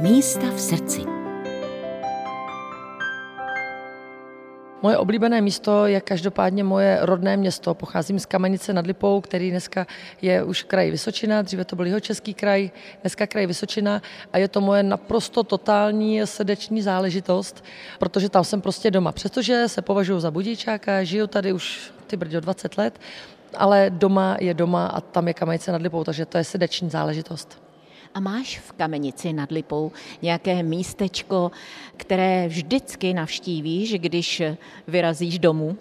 Místa v srdci. Moje oblíbené místo je každopádně moje rodné město. Pocházím z Kamenice nad Lipou, který dneska je už kraj Vysočina, dříve to byl jeho český kraj, dneska kraj Vysočina a je to moje naprosto totální srdeční záležitost, protože tam jsem prostě doma. Přestože se považuji za budíčáka, žiju tady už ty brďo 20 let, ale doma je doma a tam je Kamenice nad Lipou, takže to je srdeční záležitost. A máš v Kamenici nad Lipou nějaké místečko, které vždycky navštívíš, když vyrazíš domů?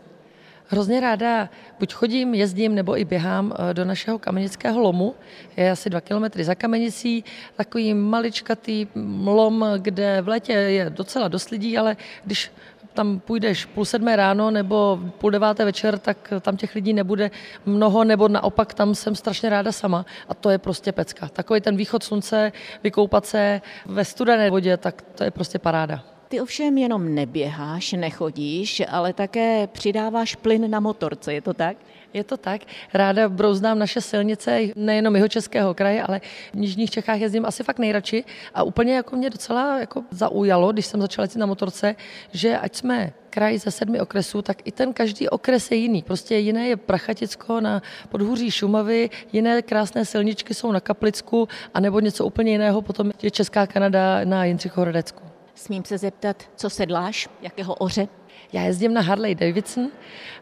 Hrozně ráda buď chodím, jezdím nebo i běhám eh, do našeho kamenického lomu. Je asi dva kilometry za kamenicí, takový maličkatý lom, kde v létě je docela dost lidí, ale když tam půjdeš půl sedmé ráno nebo půl deváté večer, tak tam těch lidí nebude mnoho, nebo naopak tam jsem strašně ráda sama a to je prostě pecka. Takový ten východ slunce, vykoupat se ve studené vodě, tak to je prostě paráda. Ty ovšem jenom neběháš, nechodíš, ale také přidáváš plyn na motorce, je to tak? Je to tak. Ráda brouzdám naše silnice, nejenom jeho českého kraje, ale v Jižních Čechách jezdím asi fakt nejradši. A úplně jako mě docela jako zaujalo, když jsem začala jezdit na motorce, že ať jsme kraj ze sedmi okresů, tak i ten každý okres je jiný. Prostě jiné je Prachaticko na podhůří Šumavy, jiné krásné silničky jsou na Kaplicku, anebo něco úplně jiného, potom je Česká Kanada na Jindřichohradecku. Smím se zeptat, co sedláš, jakého oře? Já jezdím na Harley Davidson,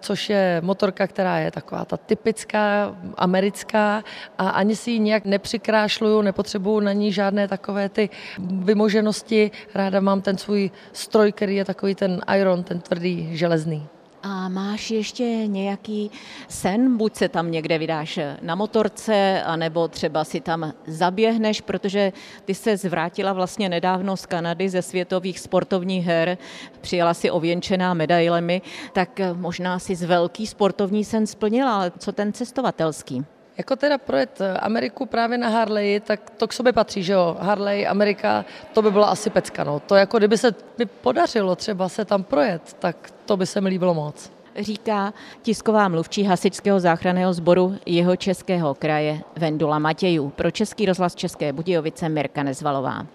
což je motorka, která je taková ta typická americká a ani si ji nějak nepřikrášluju, nepotřebuju na ní žádné takové ty vymoženosti. Ráda mám ten svůj stroj, který je takový ten iron, ten tvrdý, železný. A máš ještě nějaký sen? Buď se tam někde vydáš na motorce, anebo třeba si tam zaběhneš, protože ty se zvrátila vlastně nedávno z Kanady ze světových sportovních her, přijela si ověnčená medailemi, tak možná si z velký sportovní sen splnila, ale co ten cestovatelský? Jako teda projet Ameriku právě na Harley, tak to k sobě patří, že jo? Harley, Amerika, to by byla asi pecka, no. To jako kdyby se mi podařilo třeba se tam projet, tak to by se mi líbilo moc. Říká tisková mluvčí hasičského záchranného sboru jeho českého kraje Vendula Matějů pro Český rozhlas České Budějovice Mirka Nezvalová.